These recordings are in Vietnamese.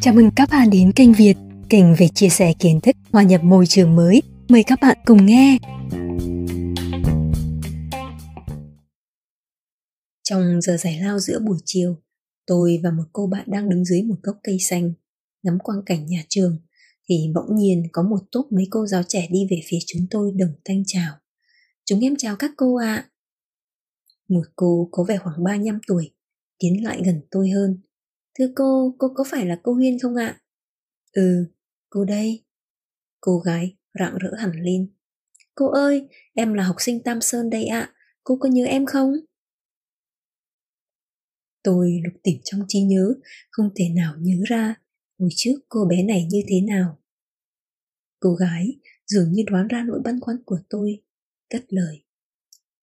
Chào mừng các bạn đến kênh Việt, kênh về chia sẻ kiến thức hòa nhập môi trường mới. Mời các bạn cùng nghe. Trong giờ giải lao giữa buổi chiều, tôi và một cô bạn đang đứng dưới một gốc cây xanh, ngắm quang cảnh nhà trường, thì bỗng nhiên có một tốp mấy cô giáo trẻ đi về phía chúng tôi đồng thanh chào. Chúng em chào các cô ạ. À. Một cô có vẻ khoảng 35 tuổi, tiến lại gần tôi hơn. Thưa cô, cô có phải là cô Huyên không ạ? Ừ, cô đây. Cô gái rạng rỡ hẳn lên. Cô ơi, em là học sinh Tam Sơn đây ạ. Cô có nhớ em không? Tôi lục tìm trong trí nhớ, không thể nào nhớ ra hồi trước cô bé này như thế nào. Cô gái dường như đoán ra nỗi băn khoăn của tôi, cất lời.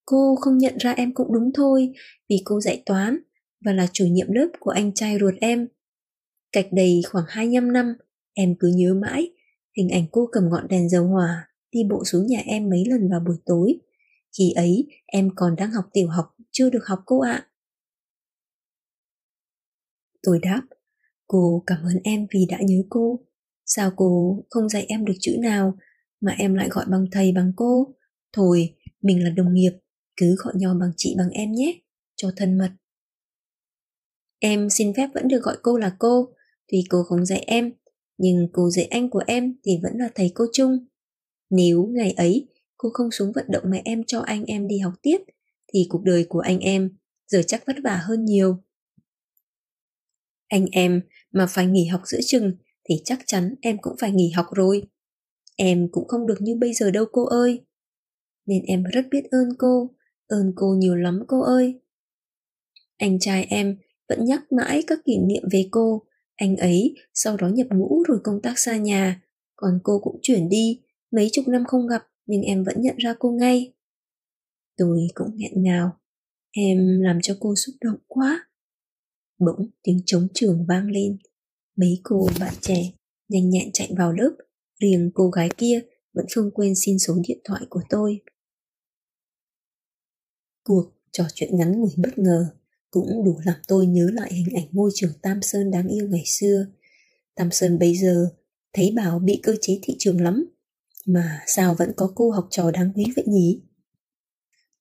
Cô không nhận ra em cũng đúng thôi, vì cô dạy toán và là chủ nhiệm lớp của anh trai ruột em. Cách đây khoảng 25 năm, em cứ nhớ mãi hình ảnh cô cầm ngọn đèn dầu hỏa đi bộ xuống nhà em mấy lần vào buổi tối. Khi ấy em còn đang học tiểu học, chưa được học cô ạ. Tôi đáp, cô cảm ơn em vì đã nhớ cô. Sao cô không dạy em được chữ nào mà em lại gọi bằng thầy bằng cô? Thôi, mình là đồng nghiệp, cứ gọi nhau bằng chị bằng em nhé, cho thân mật. Em xin phép vẫn được gọi cô là cô, tuy cô không dạy em, nhưng cô dạy anh của em thì vẫn là thầy cô chung. Nếu ngày ấy cô không xuống vận động mà em cho anh em đi học tiếp, thì cuộc đời của anh em giờ chắc vất vả hơn nhiều. Anh em mà phải nghỉ học giữa chừng thì chắc chắn em cũng phải nghỉ học rồi. Em cũng không được như bây giờ đâu cô ơi. Nên em rất biết ơn cô, ơn cô nhiều lắm cô ơi. Anh trai em vẫn nhắc mãi các kỷ niệm về cô. Anh ấy sau đó nhập ngũ rồi công tác xa nhà, còn cô cũng chuyển đi, mấy chục năm không gặp nhưng em vẫn nhận ra cô ngay. Tôi cũng nghẹn ngào, em làm cho cô xúc động quá. Bỗng tiếng trống trường vang lên, mấy cô bạn trẻ nhanh nhẹn chạy vào lớp, riêng cô gái kia vẫn không quên xin số điện thoại của tôi. Cuộc trò chuyện ngắn ngủi bất ngờ cũng đủ làm tôi nhớ lại hình ảnh môi trường Tam Sơn đáng yêu ngày xưa. Tam Sơn bây giờ thấy bảo bị cơ chế thị trường lắm, mà sao vẫn có cô học trò đáng quý vậy nhỉ?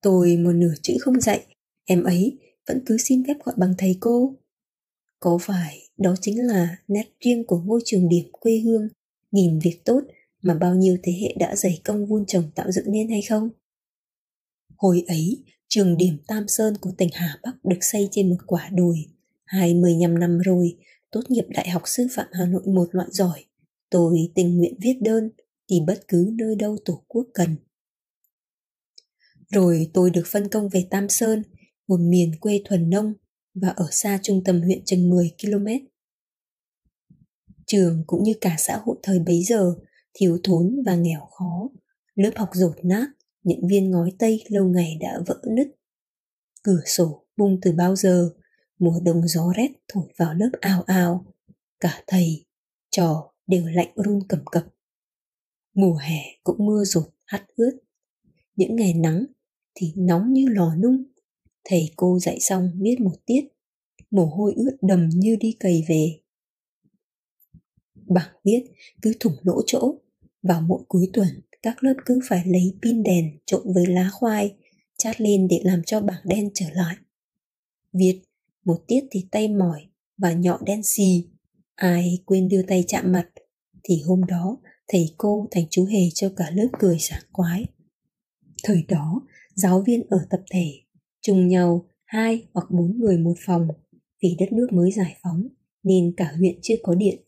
Tôi một nửa chữ không dạy, em ấy vẫn cứ xin phép gọi bằng thầy cô. Có phải đó chính là nét riêng của ngôi trường điểm quê hương, nghìn việc tốt mà bao nhiêu thế hệ đã dày công vun trồng tạo dựng nên hay không? Hồi ấy, Trường điểm Tam Sơn của tỉnh Hà Bắc được xây trên một quả đồi. 25 năm rồi, tốt nghiệp Đại học Sư phạm Hà Nội một loại giỏi. Tôi tình nguyện viết đơn, tìm bất cứ nơi đâu Tổ quốc cần. Rồi tôi được phân công về Tam Sơn, một miền quê thuần nông và ở xa trung tâm huyện chừng 10 km. Trường cũng như cả xã hội thời bấy giờ, thiếu thốn và nghèo khó, lớp học rột nát, những viên ngói tây lâu ngày đã vỡ nứt. Cửa sổ bung từ bao giờ, mùa đông gió rét thổi vào lớp ao ao, cả thầy, trò đều lạnh run cầm cập. Mùa hè cũng mưa rột hắt ướt. Những ngày nắng thì nóng như lò nung. Thầy cô dạy xong viết một tiết, mồ hôi ướt đầm như đi cày về. Bảng viết cứ thủng lỗ chỗ, vào mỗi cuối tuần các lớp cứ phải lấy pin đèn trộn với lá khoai chát lên để làm cho bảng đen trở lại. Việt một tiết thì tay mỏi và nhọ đen xì. Ai quên đưa tay chạm mặt thì hôm đó thầy cô thành chú hề cho cả lớp cười sảng quái. Thời đó, giáo viên ở tập thể, chung nhau hai hoặc bốn người một phòng vì đất nước mới giải phóng nên cả huyện chưa có điện.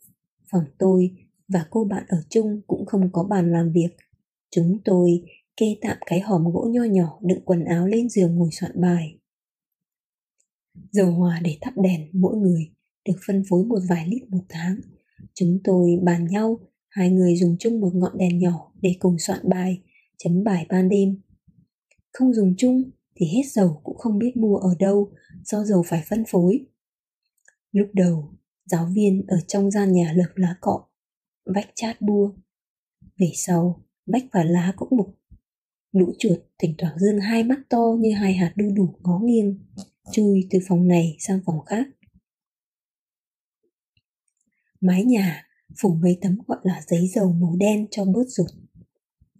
Phòng tôi và cô bạn ở chung cũng không có bàn làm việc Chúng tôi kê tạm cái hòm gỗ nho nhỏ đựng quần áo lên giường ngồi soạn bài. Dầu hòa để thắp đèn mỗi người được phân phối một vài lít một tháng. Chúng tôi bàn nhau, hai người dùng chung một ngọn đèn nhỏ để cùng soạn bài, chấm bài ban đêm. Không dùng chung thì hết dầu cũng không biết mua ở đâu do dầu phải phân phối. Lúc đầu, giáo viên ở trong gian nhà lợp lá cọ, vách chát bua. Về sau, bách và lá cũng mục. Lũ chuột thỉnh thoảng dương hai mắt to như hai hạt đu đủ ngó nghiêng. chui từ phòng này sang phòng khác. Mái nhà phủ mấy tấm gọi là giấy dầu màu đen cho bớt rụt.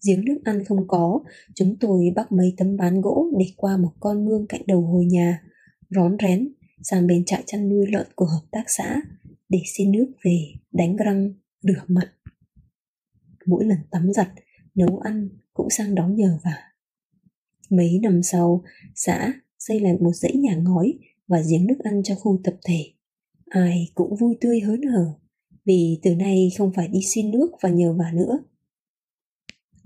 Giếng nước ăn không có, chúng tôi bắt mấy tấm ván gỗ để qua một con mương cạnh đầu hồi nhà, rón rén sang bên trại chăn nuôi lợn của hợp tác xã để xin nước về đánh răng, rửa mặt. Mỗi lần tắm giặt, nấu ăn cũng sang đó nhờ vả. Mấy năm sau, xã xây lại một dãy nhà ngói và giếng nước ăn cho khu tập thể. Ai cũng vui tươi hớn hở vì từ nay không phải đi xin nước và nhờ vả nữa.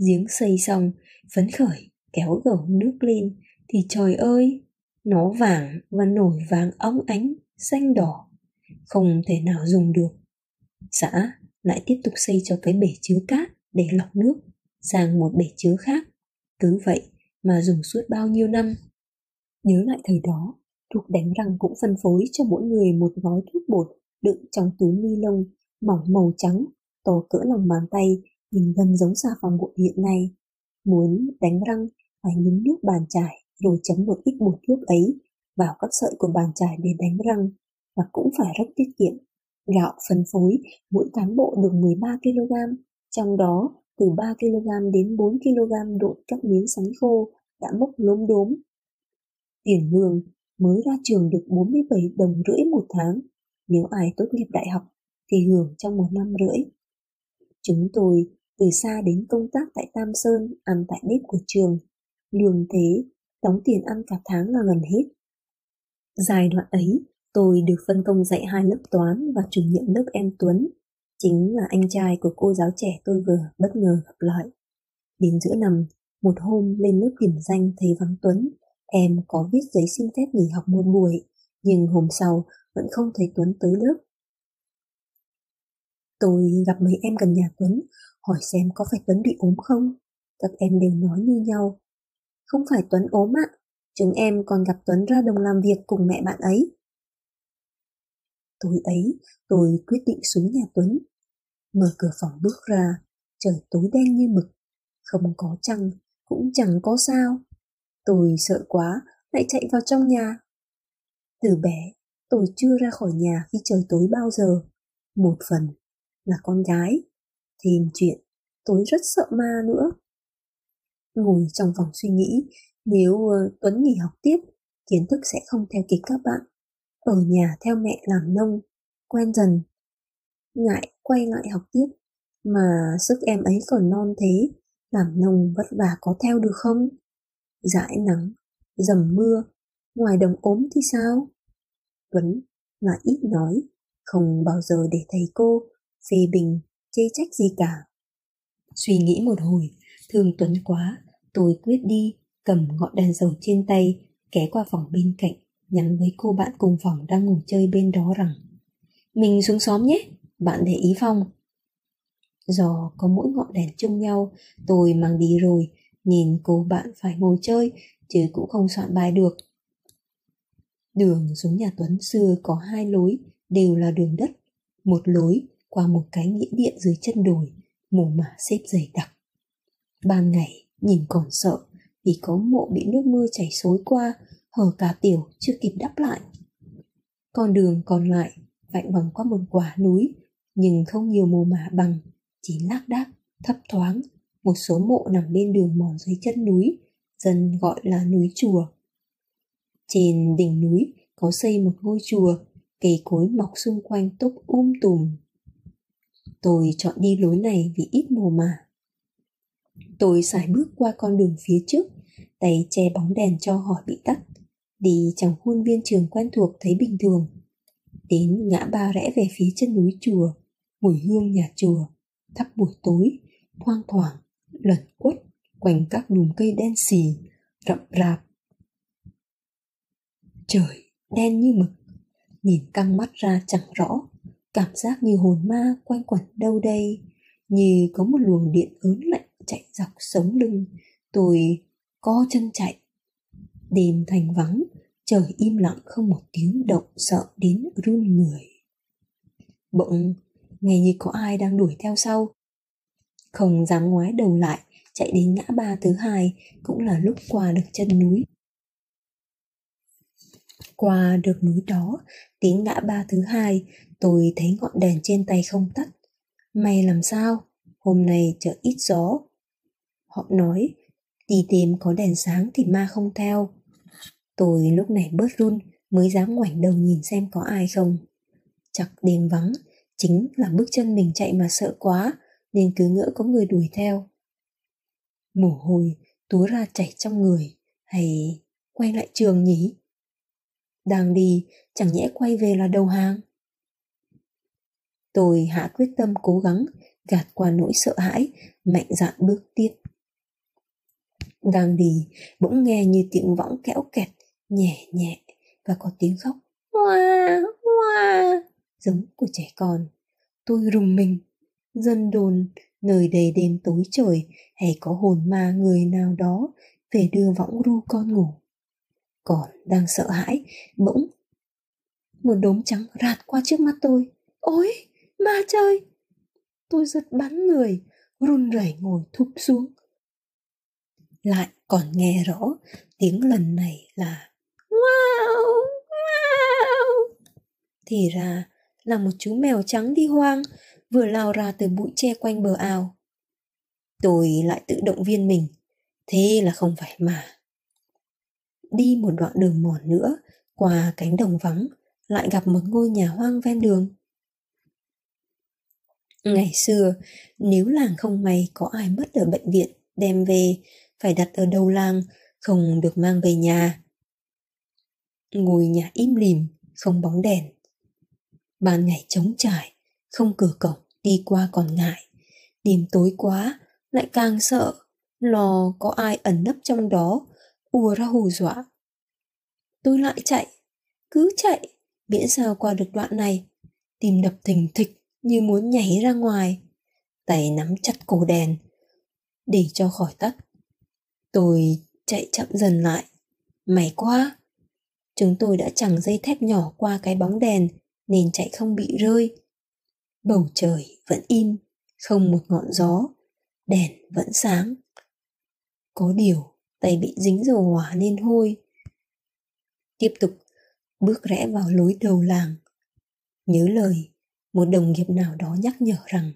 Giếng xây xong, phấn khởi, kéo gầu nước lên, thì trời ơi, nó vàng và nổi vàng óng ánh, xanh đỏ, không thể nào dùng được. Xã lại tiếp tục xây cho cái bể chứa cát để lọc nước sang một bể chứa khác. Cứ vậy mà dùng suốt bao nhiêu năm. Nhớ lại thời đó, thuốc đánh răng cũng phân phối cho mỗi người một gói thuốc bột đựng trong túi ni lông mỏng màu trắng, to cỡ lòng bàn tay, nhìn gần giống xà phòng bột hiện nay. Muốn đánh răng phải nhúng nước bàn chải rồi chấm một ít bột thuốc ấy vào các sợi của bàn chải để đánh răng và cũng phải rất tiết kiệm. Gạo phân phối mỗi cán bộ được 13 kg, trong đó từ 3 kg đến 4 kg độn các miếng sắn khô đã mốc lốm đốm. Tiền lương mới ra trường được 47 đồng rưỡi một tháng. Nếu ai tốt nghiệp đại học thì hưởng trong một năm rưỡi. Chúng tôi từ xa đến công tác tại Tam Sơn ăn tại bếp của trường. Lương thế, đóng tiền ăn cả tháng là gần hết. Giai đoạn ấy, tôi được phân công dạy hai lớp toán và chủ nhiệm lớp em Tuấn. Chính là anh trai của cô giáo trẻ tôi vừa bất ngờ gặp lại. Đến giữa năm, một hôm lên lớp điểm danh thấy vắng Tuấn, em có viết giấy xin phép nghỉ học một buổi, nhưng hôm sau vẫn không thấy Tuấn tới lớp. Tôi gặp mấy em gần nhà Tuấn, hỏi xem có phải Tuấn bị ốm không? Các em đều nói như nhau. Không phải Tuấn ốm ạ, chúng em còn gặp Tuấn ra đồng làm việc cùng mẹ bạn ấy. Tối ấy, tôi quyết định xuống nhà Tuấn. Mở cửa phòng bước ra, trời tối đen như mực, không có trăng, cũng chẳng có sao. Tôi sợ quá, lại chạy vào trong nhà. Từ bé, tôi chưa ra khỏi nhà khi trời tối bao giờ. Một phần là con gái. Thêm chuyện, tôi rất sợ ma nữa. Ngồi trong phòng suy nghĩ, nếu ờ, Tuấn nghỉ học tiếp, kiến thức sẽ không theo kịp các bạn. Ở nhà theo mẹ làm nông, quen dần. Ngại quay lại học tiếp, mà sức em ấy còn non thế, làm nông vất vả có theo được không? Dãi nắng, dầm mưa, ngoài đồng ốm thì sao? Tuấn là ít nói, không bao giờ để thầy cô phê bình, chê trách gì cả. Suy nghĩ một hồi, thương Tuấn quá, tôi quyết đi, cầm ngọn đèn dầu trên tay, ké qua phòng bên cạnh, nhắn với cô bạn cùng phòng đang ngủ chơi bên đó rằng Mình xuống xóm nhé, bạn để ý Phong. Do có mỗi ngọn đèn chung nhau, tôi mang đi rồi, nhìn cô bạn phải ngồi chơi, chứ cũng không soạn bài được. Đường xuống nhà Tuấn xưa có hai lối, đều là đường đất. Một lối qua một cái nghĩa địa dưới chân đồi, mồ mả xếp dày đặc. Ban ngày, nhìn còn sợ vì có mộ bị nước mưa chảy xối qua, hở cả tiểu chưa kịp đáp lại. Con đường còn lại vạnh bằng qua một quả núi, nhưng không nhiều mồ mả bằng, chỉ lác đác, thấp thoáng. Một số mộ nằm bên đường mòn dưới chân núi, dân gọi là núi chùa. Trên đỉnh núi có xây một ngôi chùa, cây cối mọc xung quanh túc um tùm Tôi chọn đi lối này vì ít mồ mà. Tôi xài bước qua con đường phía trước, tay che bóng đèn cho hỏi bị tắt. Đi trong khuôn viên trường quen thuộc thấy bình thường. Đến ngã ba rẽ về phía chân núi chùa, mùi hương nhà chùa, thắp buổi tối, thoang thoảng, lẩn quất quanh các đùm cây đen xì, rậm rạp. Trời đen như mực, nhìn căng mắt ra chẳng rõ Cảm giác như hồn ma quanh quẩn đâu đây, như có một luồng điện ớn lạnh chạy dọc sống lưng. Tôi co chân chạy. Đêm thành vắng, trời im lặng không một tiếng động sợ đến run người. Bỗng, nghe như có ai đang đuổi theo sau. Không dám ngoái đầu lại, chạy đến ngã ba thứ hai cũng là lúc qua được chân núi. qua được núi đó, tiếng ngã ba thứ hai, tôi thấy ngọn đèn trên tay không tắt. May làm sao? Hôm nay chợ ít gió. Họ nói, đi tìm có đèn sáng thì ma không theo. Tôi lúc này bớt run mới dám ngoảnh đầu nhìn xem có ai không. Chắc đêm vắng, chính là bước chân mình chạy mà sợ quá nên cứ ngỡ có người đuổi theo. Mồ hôi túa ra chảy trong người hay quay lại trường nhỉ? Đang đi chẳng nhẽ quay về là đầu hàng. Tôi hạ quyết tâm cố gắng gạt qua nỗi sợ hãi, mạnh dạn bước tiếp. Đang đi, bỗng nghe như tiếng võng kẽo kẹt, nhẹ nhẹ và có tiếng khóc hoa hoa giống của trẻ con. Tôi rùng mình, dân đồn nơi đầy đêm tối trời hay có hồn ma người nào đó về đưa võng ru con ngủ. Còn đang sợ hãi, bỗng một đốm trắng rạt qua trước mắt tôi. Ôi, ma chơi! Tôi giật bắn người, run rẩy ngồi thụp xuống. Lại còn nghe rõ tiếng lần này là Wow! Wow! Thì ra là một chú mèo trắng đi hoang vừa lao ra từ bụi tre quanh bờ ao. Tôi lại tự động viên mình, thế là không phải mà. Đi một đoạn đường mòn nữa, qua cánh đồng vắng, lại gặp một ngôi nhà hoang ven đường. Ngày xưa, nếu làng không may có ai mất ở bệnh viện, đem về, phải đặt ở đầu làng, không được mang về nhà. Ngôi nhà im lìm, không bóng đèn. Ban ngày trống trải, không cửa cổng, đi qua còn ngại. Đêm tối quá, lại càng sợ, lo có ai ẩn nấp trong đó, ùa ra hù dọa. Tôi lại chạy, cứ chạy, miễn sao qua được đoạn này. Tim đập thình thịch như muốn nhảy ra ngoài. Tay nắm chặt cổ đèn, để cho khỏi tắt. Tôi chạy chậm dần lại. May quá! Chúng tôi đã chẳng dây thép nhỏ qua cái bóng đèn nên chạy không bị rơi. Bầu trời vẫn im, không một ngọn gió, đèn vẫn sáng. Có điều, tay bị dính dầu hỏa nên hôi. Tiếp tục, bước rẽ vào lối đầu làng. Nhớ lời, một đồng nghiệp nào đó nhắc nhở rằng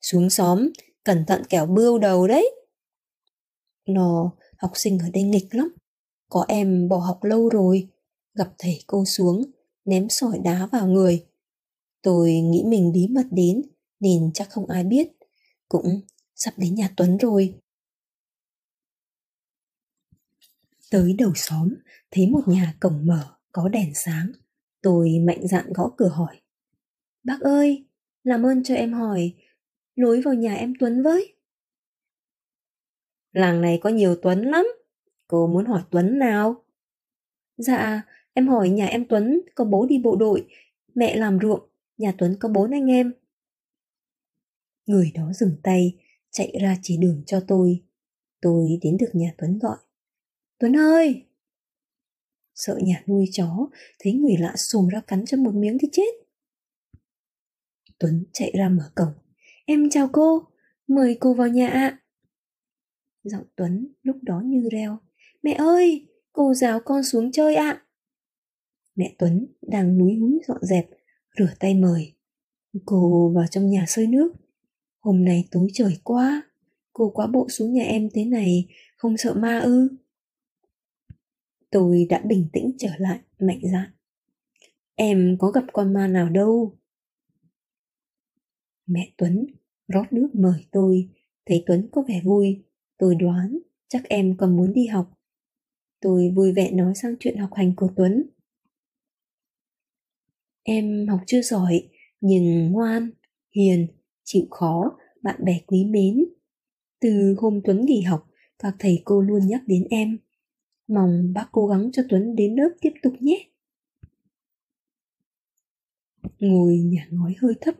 xuống xóm, cẩn thận kẻo bươu đầu đấy. Nó, học sinh ở đây nghịch lắm. Có em bỏ học lâu rồi, gặp thầy cô xuống, ném sỏi đá vào người. Tôi nghĩ mình bí mật đến, nên chắc không ai biết. Cũng sắp đến nhà Tuấn rồi. Tới đầu xóm, thấy một nhà cổng mở, có đèn sáng. Tôi mạnh dạn gõ cửa hỏi. Bác ơi, làm ơn cho em hỏi, lối vào nhà em Tuấn với. Làng này có nhiều Tuấn lắm, cô muốn hỏi Tuấn nào? Dạ, em hỏi nhà em Tuấn có bố đi bộ đội, mẹ làm ruộng, nhà Tuấn có bốn anh em. Người đó dừng tay, chạy ra chỉ đường cho tôi. Tôi đến được nhà Tuấn gọi. Tuấn ơi! Sợ nhà nuôi chó, thấy người lạ sổ ra cắn cho một miếng thì chết. Tuấn chạy ra mở cổng. Em chào cô, mời cô vào nhà ạ. Giọng Tuấn lúc đó như reo. Mẹ ơi, cô giáo con xuống chơi ạ. Mẹ Tuấn đang núi húi dọn dẹp, rửa tay mời. Cô vào trong nhà sơi nước. Hôm nay tối trời quá, cô quá bộ xuống nhà em thế này, không sợ ma ư? Tôi đã bình tĩnh trở lại, mạnh dạn. Em có gặp con ma nào đâu. Mẹ Tuấn rót nước mời tôi, thấy Tuấn có vẻ vui, tôi đoán chắc em còn muốn đi học. Tôi vui vẻ nói sang chuyện học hành của Tuấn. Em học chưa giỏi, nhưng ngoan, hiền, chịu khó, bạn bè quý mến. Từ hôm Tuấn nghỉ học, các thầy cô luôn nhắc đến em. Mong bác cố gắng cho Tuấn đến lớp tiếp tục nhé. Ngồi nhà ngói hơi thấp,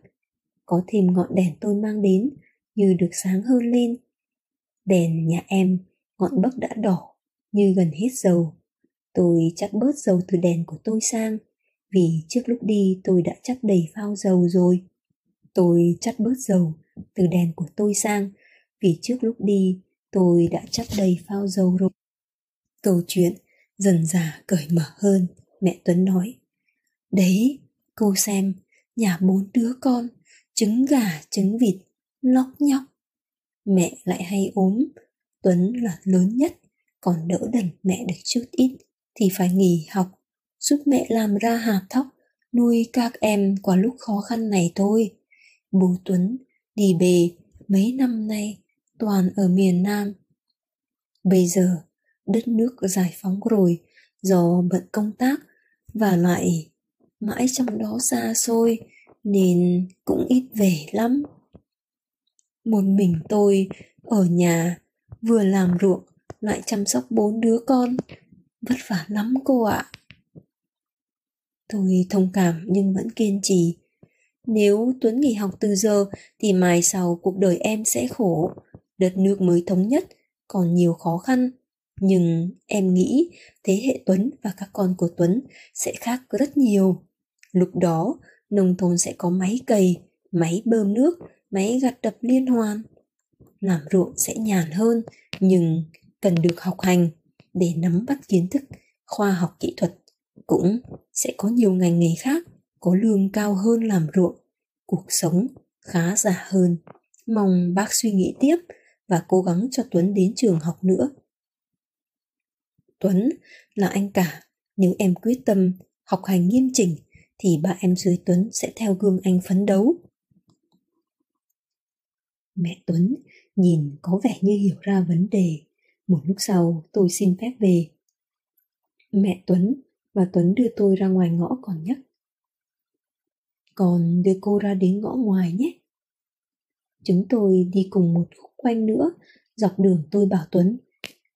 có thêm ngọn đèn tôi mang đến như được sáng hơn lên. Đèn nhà em, ngọn bấc đã đỏ, như gần hết dầu. Tôi chắc bớt dầu từ đèn của tôi sang, vì trước lúc đi tôi đã chắc đầy phao dầu rồi. Tôi chắc bớt dầu từ đèn của tôi sang, vì trước lúc đi tôi đã chắc đầy phao dầu rồi. Câu chuyện dần dà cởi mở hơn. mẹ Tuấn nói. Đấy, cô xem, nhà bốn đứa con, trứng gà, trứng vịt, lóc nhóc. Mẹ lại hay ốm, Tuấn là lớn nhất, còn đỡ đần mẹ được chút ít thì phải nghỉ học, giúp mẹ làm ra hạt thóc, nuôi các em qua lúc khó khăn này thôi. Bố Tuấn đi bề mấy năm nay toàn ở miền Nam. Bây giờ đất nước giải phóng rồi do bận công tác và lại mãi trong đó xa xôi nên cũng ít về lắm. Một mình tôi ở nhà, vừa làm ruộng, lại chăm sóc bốn đứa con. Vất vả lắm cô ạ. Tôi thông cảm nhưng vẫn kiên trì. Nếu tuấn nghỉ học từ giờ thì mai sau cuộc đời em sẽ khổ. Đất nước mới thống nhất, còn nhiều khó khăn. Nhưng em nghĩ thế hệ tuấn và các con của tuấn sẽ khác rất nhiều. Lúc đó, nông thôn sẽ có máy cày, máy bơm nước máy gặt đập liên hoàn. Làm ruộng sẽ nhàn hơn, nhưng cần được học hành để nắm bắt kiến thức, khoa học kỹ thuật. Cũng sẽ có nhiều ngành nghề khác có lương cao hơn làm ruộng. Cuộc sống khá giả hơn. Mong bác suy nghĩ tiếp và cố gắng cho tuấn đến trường học nữa. Tuấn là anh cả. Nếu em quyết tâm học hành nghiêm chỉnh, thì ba em dưới tuấn sẽ theo gương anh phấn đấu mẹ tuấn nhìn có vẻ như hiểu ra vấn đề một lúc sau tôi xin phép về. Mẹ Tuấn và Tuấn đưa tôi ra ngoài ngõ còn nhắc. Còn đưa cô ra đến ngõ ngoài nhé. Chúng tôi đi cùng một khúc quanh nữa, dọc đường tôi bảo Tuấn,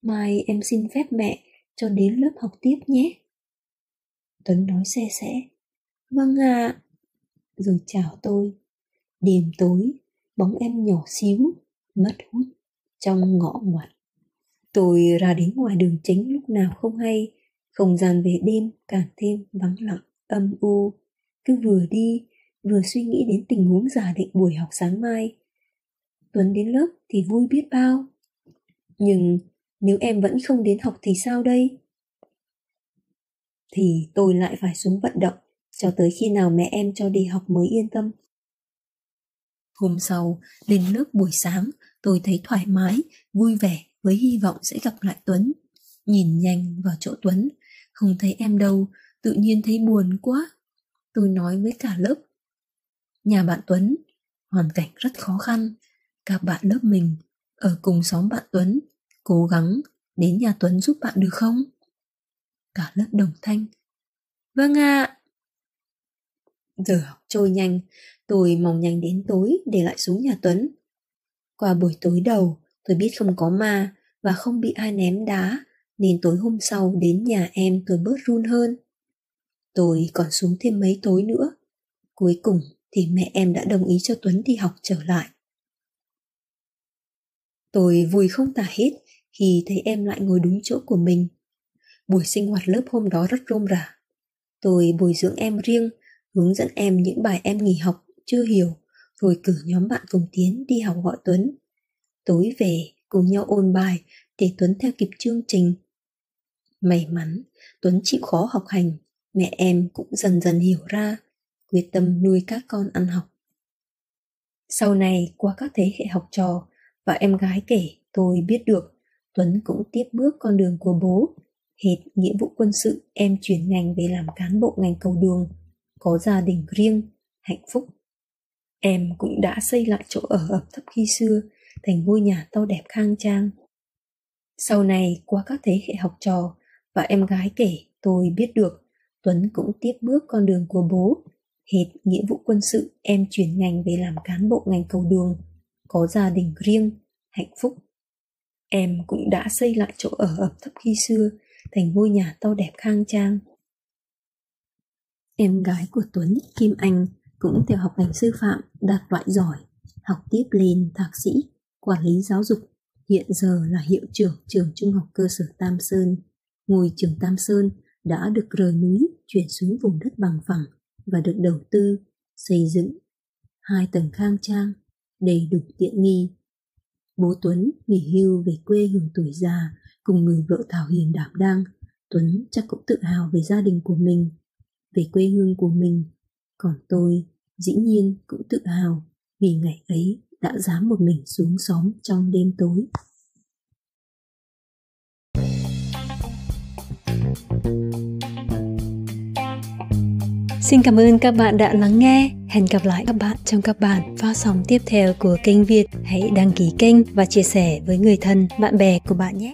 mai em xin phép mẹ cho đến lớp học tiếp nhé. Tuấn nói xe sẽ, vâng ạ, à. rồi chào tôi. Đêm tối, bóng em nhỏ xíu, mất hút trong ngõ ngoặt. Tôi ra đến ngoài đường chính lúc nào không hay, không gian về đêm càng thêm vắng lặng, âm u. Cứ vừa đi, vừa suy nghĩ đến tình huống giả định buổi học sáng mai. Tuấn đến lớp thì vui biết bao. Nhưng nếu em vẫn không đến học thì sao đây? Thì tôi lại phải xuống vận động cho tới khi nào mẹ em cho đi học mới yên tâm. Hôm sau, lên lớp buổi sáng, tôi thấy thoải mái, vui vẻ với hy vọng sẽ gặp lại Tuấn. Nhìn nhanh vào chỗ Tuấn, không thấy em đâu, tự nhiên thấy buồn quá. Tôi nói với cả lớp. Nhà bạn Tuấn, hoàn cảnh rất khó khăn. Các bạn lớp mình, ở cùng xóm bạn Tuấn, cố gắng đến nhà Tuấn giúp bạn được không? Cả lớp đồng thanh. Vâng ạ. À. Giờ học trôi nhanh, tôi mong nhanh đến tối để lại xuống nhà Tuấn. Qua buổi tối đầu, Tôi biết không có ma và không bị ai ném đá, nên tối hôm sau đến nhà em tôi bớt run hơn. Tôi còn xuống thêm mấy tối nữa. Cuối cùng thì mẹ em đã đồng ý cho Tuấn đi học trở lại. Tôi vui không tả hết khi thấy em lại ngồi đúng chỗ của mình. Buổi sinh hoạt lớp hôm đó rất rôm rả. Tôi bồi dưỡng em riêng, hướng dẫn em những bài em nghỉ học chưa hiểu, rồi cử nhóm bạn cùng tiến đi học gọi Tuấn. Tối về cùng nhau ôn bài để Tuấn theo kịp chương trình. May mắn, Tuấn chịu khó học hành, mẹ em cũng dần dần hiểu ra, quyết tâm nuôi các con ăn học. Sau này qua các thế hệ học trò và em gái kể tôi biết được Tuấn cũng tiếp bước con đường của bố. Hết nghĩa vụ quân sự em chuyển ngành về làm cán bộ ngành cầu đường, có gia đình riêng, hạnh phúc. Em cũng đã xây lại chỗ ở ẩm thấp khi xưa thành ngôi nhà to đẹp khang trang. Sau này qua các thế hệ học trò và em gái kể tôi biết được Tuấn cũng tiếp bước con đường của bố. Hệt nghĩa vụ quân sự em chuyển ngành về làm cán bộ ngành cầu đường, có gia đình riêng, hạnh phúc. Em cũng đã xây lại chỗ ở ẩm thấp khi xưa thành ngôi nhà to đẹp khang trang. Em gái của Tuấn, Kim Anh, cũng theo học ngành sư phạm đạt loại giỏi, học tiếp lên thạc sĩ quản lý giáo dục, hiện giờ là hiệu trưởng trường trung học cơ sở Tam Sơn. Ngôi trường Tam Sơn đã được rời núi chuyển xuống vùng đất bằng phẳng và được đầu tư, xây dựng hai tầng khang trang, đầy đủ tiện nghi. Bố Tuấn nghỉ hưu về quê hưởng tuổi già cùng người vợ Thảo Hiền đảm đang, Tuấn chắc cũng tự hào về gia đình của mình, về quê hương của mình. Còn tôi, dĩ nhiên cũng tự hào vì ngày ấy đã dám một mình xuống xóm trong đêm tối. Xin cảm ơn các bạn đã lắng nghe. Hẹn gặp lại các bạn trong các bản phát sóng tiếp theo của kênh Việt. Hãy đăng ký kênh và chia sẻ với người thân, bạn bè của bạn nhé.